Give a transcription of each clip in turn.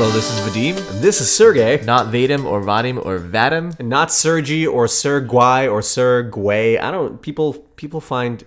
Hello, this is Vadim. And this is Sergey. Not Vadim or Vadim or Vadim. And not Sergi or Sergei or Sergey. I don't people people find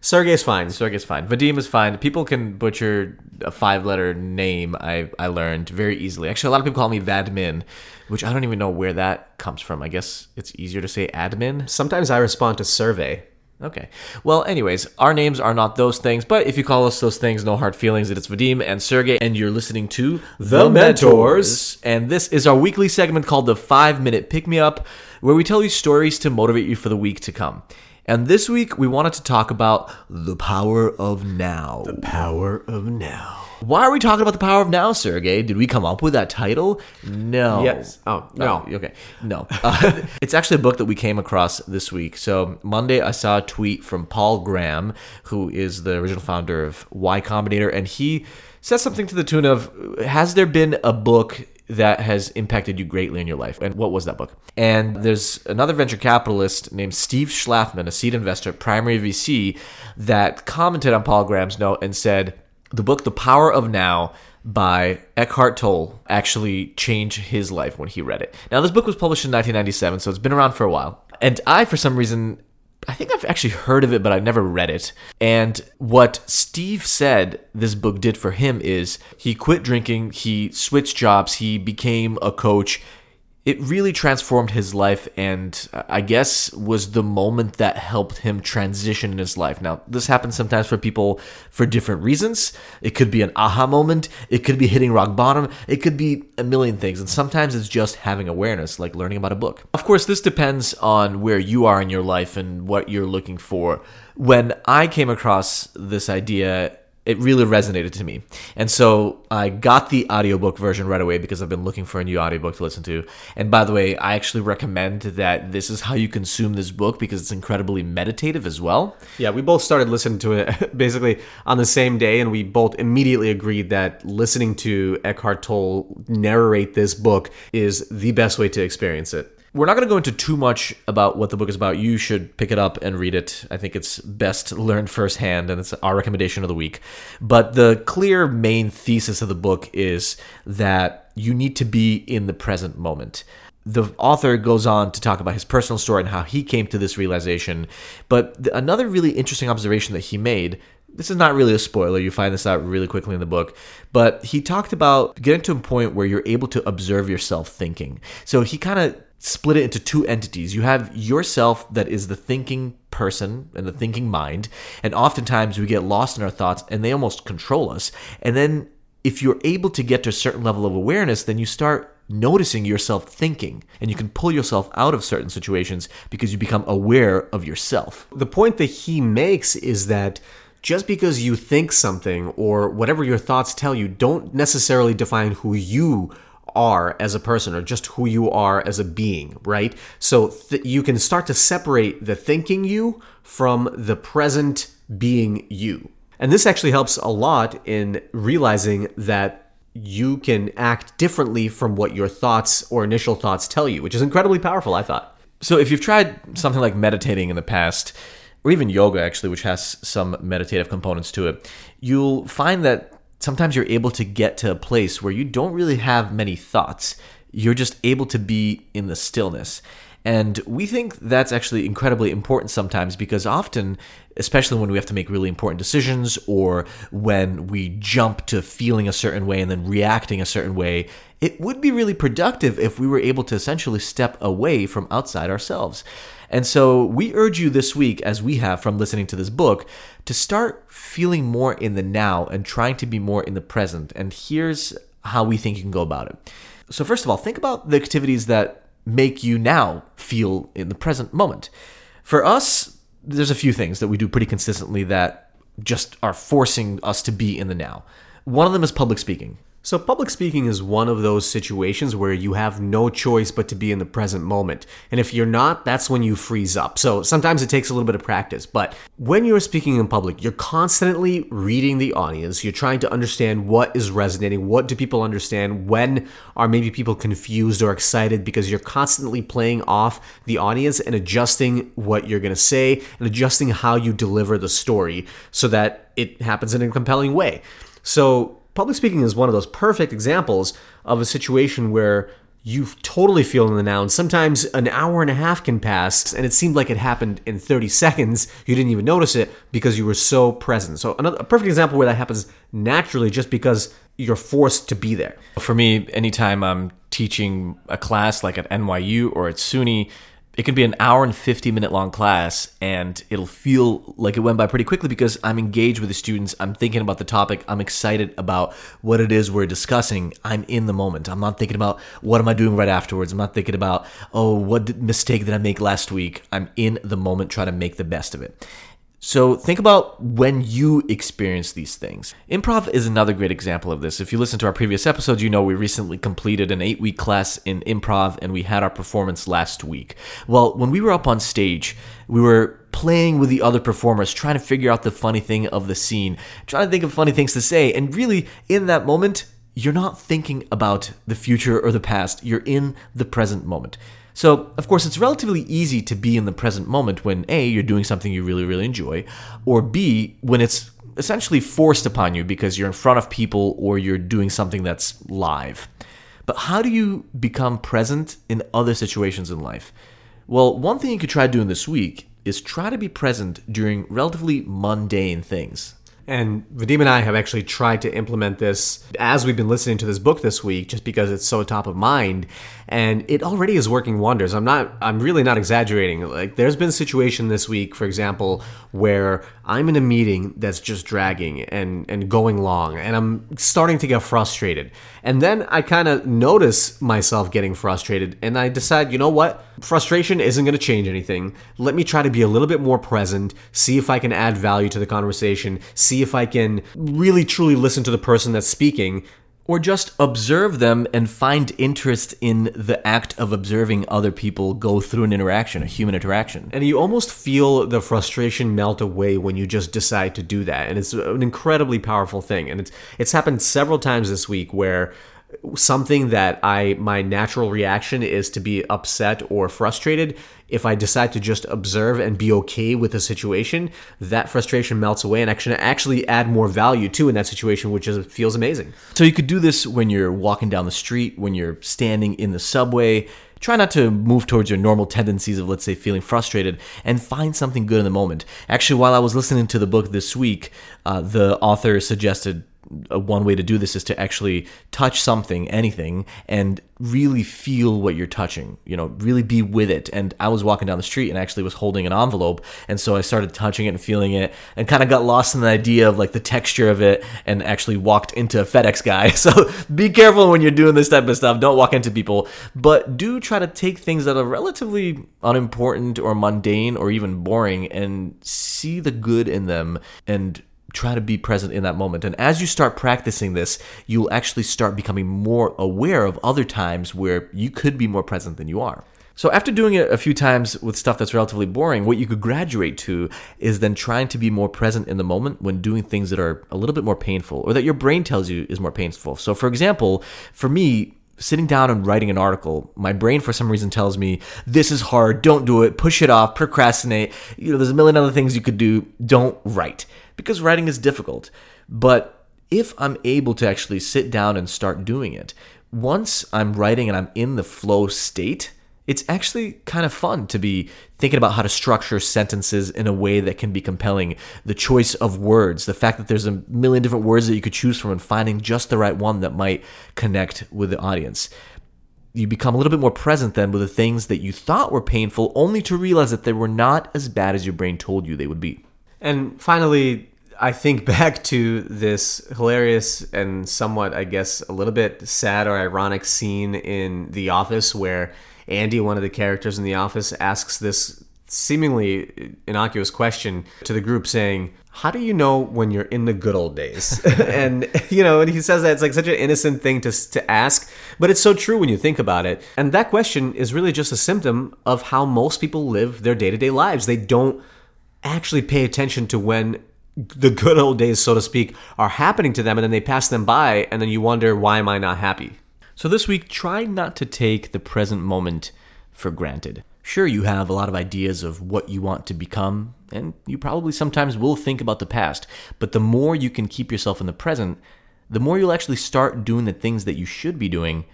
Sergey's fine. Sergey's fine. Vadim is fine. People can butcher a five letter name, I, I learned very easily. Actually, a lot of people call me Vadmin, which I don't even know where that comes from. I guess it's easier to say admin. Sometimes I respond to survey. Okay. Well, anyways, our names are not those things, but if you call us those things, no hard feelings. It's Vadim and Sergey, and you're listening to The Mentors. And this is our weekly segment called the Five Minute Pick Me Up, where we tell you stories to motivate you for the week to come. And this week, we wanted to talk about the power of now. The power of now. Why are we talking about the power of now, Sergey? Did we come up with that title? No. Yes. Oh, no. Oh, okay. No. Uh, it's actually a book that we came across this week. So, Monday, I saw a tweet from Paul Graham, who is the original founder of Y Combinator, and he said something to the tune of Has there been a book that has impacted you greatly in your life. And what was that book? And there's another venture capitalist named Steve Schlafman, a seed investor at Primary VC, that commented on Paul Graham's note and said, the book The Power of Now by Eckhart Tolle actually changed his life when he read it. Now, this book was published in 1997, so it's been around for a while. And I, for some reason, I think I've actually heard of it, but I've never read it. And what Steve said this book did for him is he quit drinking, he switched jobs, he became a coach, it really transformed his life and uh, I guess was the moment that helped him transition in his life. Now, this happens sometimes for people for different reasons. It could be an aha moment, it could be hitting rock bottom, it could be a million things. And sometimes it's just having awareness, like learning about a book. Of course, this depends on where you are in your life and what you're looking for. When I came across this idea, it really resonated to me. And so I got the audiobook version right away because I've been looking for a new audiobook to listen to. And by the way, I actually recommend that this is how you consume this book because it's incredibly meditative as well. Yeah, we both started listening to it basically on the same day, and we both immediately agreed that listening to Eckhart Tolle narrate this book is the best way to experience it. We're not going to go into too much about what the book is about. You should pick it up and read it. I think it's best learned firsthand, and it's our recommendation of the week. But the clear main thesis of the book is that you need to be in the present moment the author goes on to talk about his personal story and how he came to this realization. But the, another really interesting observation that he made this is not really a spoiler. You find this out really quickly in the book. But he talked about getting to a point where you're able to observe yourself thinking. So he kind of split it into two entities. You have yourself that is the thinking person and the thinking mind, and oftentimes we get lost in our thoughts and they almost control us. And then if you're able to get to a certain level of awareness, then you start noticing yourself thinking and you can pull yourself out of certain situations because you become aware of yourself. The point that he makes is that just because you think something or whatever your thoughts tell you don't necessarily define who you are as a person or just who you are as a being, right? So th- you can start to separate the thinking you from the present being you. And this actually helps a lot in realizing that you can act differently from what your thoughts or initial thoughts tell you, which is incredibly powerful, I thought. So if you've tried something like meditating in the past, or even yoga actually, which has some meditative components to it, you'll find that sometimes you're able to get to a place where you don't really have many thoughts. You're just able to be in the stillness. And we think that's actually incredibly important sometimes because often, especially when we have to make really important decisions or when we jump to feeling a certain way and then reacting a certain way, it would be really productive if we were able to essentially step away from outside ourselves. And so we urge you this week, as we have from listening to this book, to start feeling more in the now and trying to be more in the present. And here's how we think you can go about it. So, first of all, think about the activities that make you now feel in the present moment. For us, there's a few things that we do pretty consistently that just are forcing us to be in the now. One of them is public speaking. So, public speaking is one of those situations where you have no choice but to be in the present moment. And if you're not, that's when you freeze up. So, sometimes it takes a little bit of practice. But when you're speaking in public, you're constantly reading the audience. You're trying to understand what is resonating. What do people understand? When are maybe people confused or excited? Because you're constantly playing off the audience and adjusting what you're going to say and adjusting how you deliver the story so that it happens in a compelling way. So, public speaking is one of those perfect examples of a situation where you totally feel in the now. And sometimes an hour and a half can pass, and it seemed like it happened in 30 seconds. You didn't even notice it because you were so present. So, another a perfect example where that happens naturally just because you're forced to be there. For me, anytime I'm teaching a class like at NYU or at SUNY, it can be an hour and 50 minute long class and it'll feel like it went by pretty quickly because I'm engaged with the students. I'm thinking about the topic. I'm excited about what it is we're discussing. I'm in the moment. I'm not thinking about what am I doing right afterwards. I'm not thinking about, oh, what mistake did I make last week? I'm in the moment trying to make the best of it. So think about when you experience these things. Improv is another great example of this. If you listen to our previous episodes, you know we recently completed an eight week class in improv and we had our performance last week. Well, when we were up on stage, we were playing with the other performers, trying to figure out the funny thing of the scene, trying to think of funny things to say. And really, in that moment, you're not thinking about the future or the past, you're in the present moment. So, of course, it's relatively easy to be in the present moment when A, you're doing something you really, really enjoy, or B, when it's essentially forced upon you because you're in front of people or you're doing something that's live. But how do you become present in other situations in life? Well, one thing you could try doing this week is try to be present during relatively mundane things. And Vadim and I have actually tried to implement this as we've been listening to this book this week, just because it's so top of mind. And it already is working wonders. I'm not, I'm really not exaggerating. Like, there's been a situation this week, for example, where I'm in a meeting that's just dragging and, and going long, and I'm starting to get frustrated. And then I kind of notice myself getting frustrated, and I decide, you know what? Frustration isn't going to change anything. Let me try to be a little bit more present, see if I can add value to the conversation, see if I can really truly listen to the person that's speaking. Or just observe them and find interest in the act of observing other people go through an interaction, a human interaction. And you almost feel the frustration melt away when you just decide to do that. And it's an incredibly powerful thing. And it's it's happened several times this week where something that I my natural reaction is to be upset or frustrated. If I decide to just observe and be okay with the situation, that frustration melts away and actually actually add more value to in that situation, which is feels amazing. So you could do this when you're walking down the street, when you're standing in the subway. Try not to move towards your normal tendencies of, let's say, feeling frustrated and find something good in the moment. Actually, while I was listening to the book this week, uh, the author suggested one way to do this is to actually touch something, anything, and really feel what you're touching. You know, really be with it. And I was walking down the street and actually was holding an envelope, and so I started touching it and feeling it, and kind of got lost in the idea of like the texture of it, and actually walked into a FedEx guy. So be careful when you're doing this type of stuff. Don't walk into people, but do try to take things that are relatively unimportant or mundane or even boring and see the good in them and try to be present in that moment. And as you start practicing this, you'll actually start becoming more aware of other times where you could be more present than you are. So, after doing it a few times with stuff that's relatively boring, what you could graduate to is then trying to be more present in the moment when doing things that are a little bit more painful or that your brain tells you is more painful. So, for example, for me, sitting down and writing an article, my brain for some reason tells me this is hard, don't do it, push it off, procrastinate. You know, there's a million other things you could do, don't write because writing is difficult. But if I'm able to actually sit down and start doing it, once I'm writing and I'm in the flow state, it's actually kind of fun to be thinking about how to structure sentences in a way that can be compelling. The choice of words, the fact that there's a million different words that you could choose from, and finding just the right one that might connect with the audience. You become a little bit more present then with the things that you thought were painful, only to realize that they were not as bad as your brain told you they would be. And finally, I think back to this hilarious and somewhat, I guess, a little bit sad or ironic scene in The Office where Andy, one of the characters in The Office, asks this seemingly innocuous question to the group saying, How do you know when you're in the good old days? and, you know, and he says that it's like such an innocent thing to, to ask, but it's so true when you think about it. And that question is really just a symptom of how most people live their day to day lives. They don't actually pay attention to when the good old days, so to speak, are happening to them, and then they pass them by, and then you wonder, why am I not happy? So this week, try not to take the present moment for granted. Sure, you have a lot of ideas of what you want to become, and you probably sometimes will think about the past, but the more you can keep yourself in the present, the more you'll actually start doing the things that you should be doing,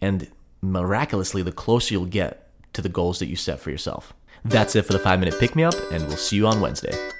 and miraculously, the closer you'll get to the goals that you set for yourself. That's it for the five minute pick me up, and we'll see you on Wednesday.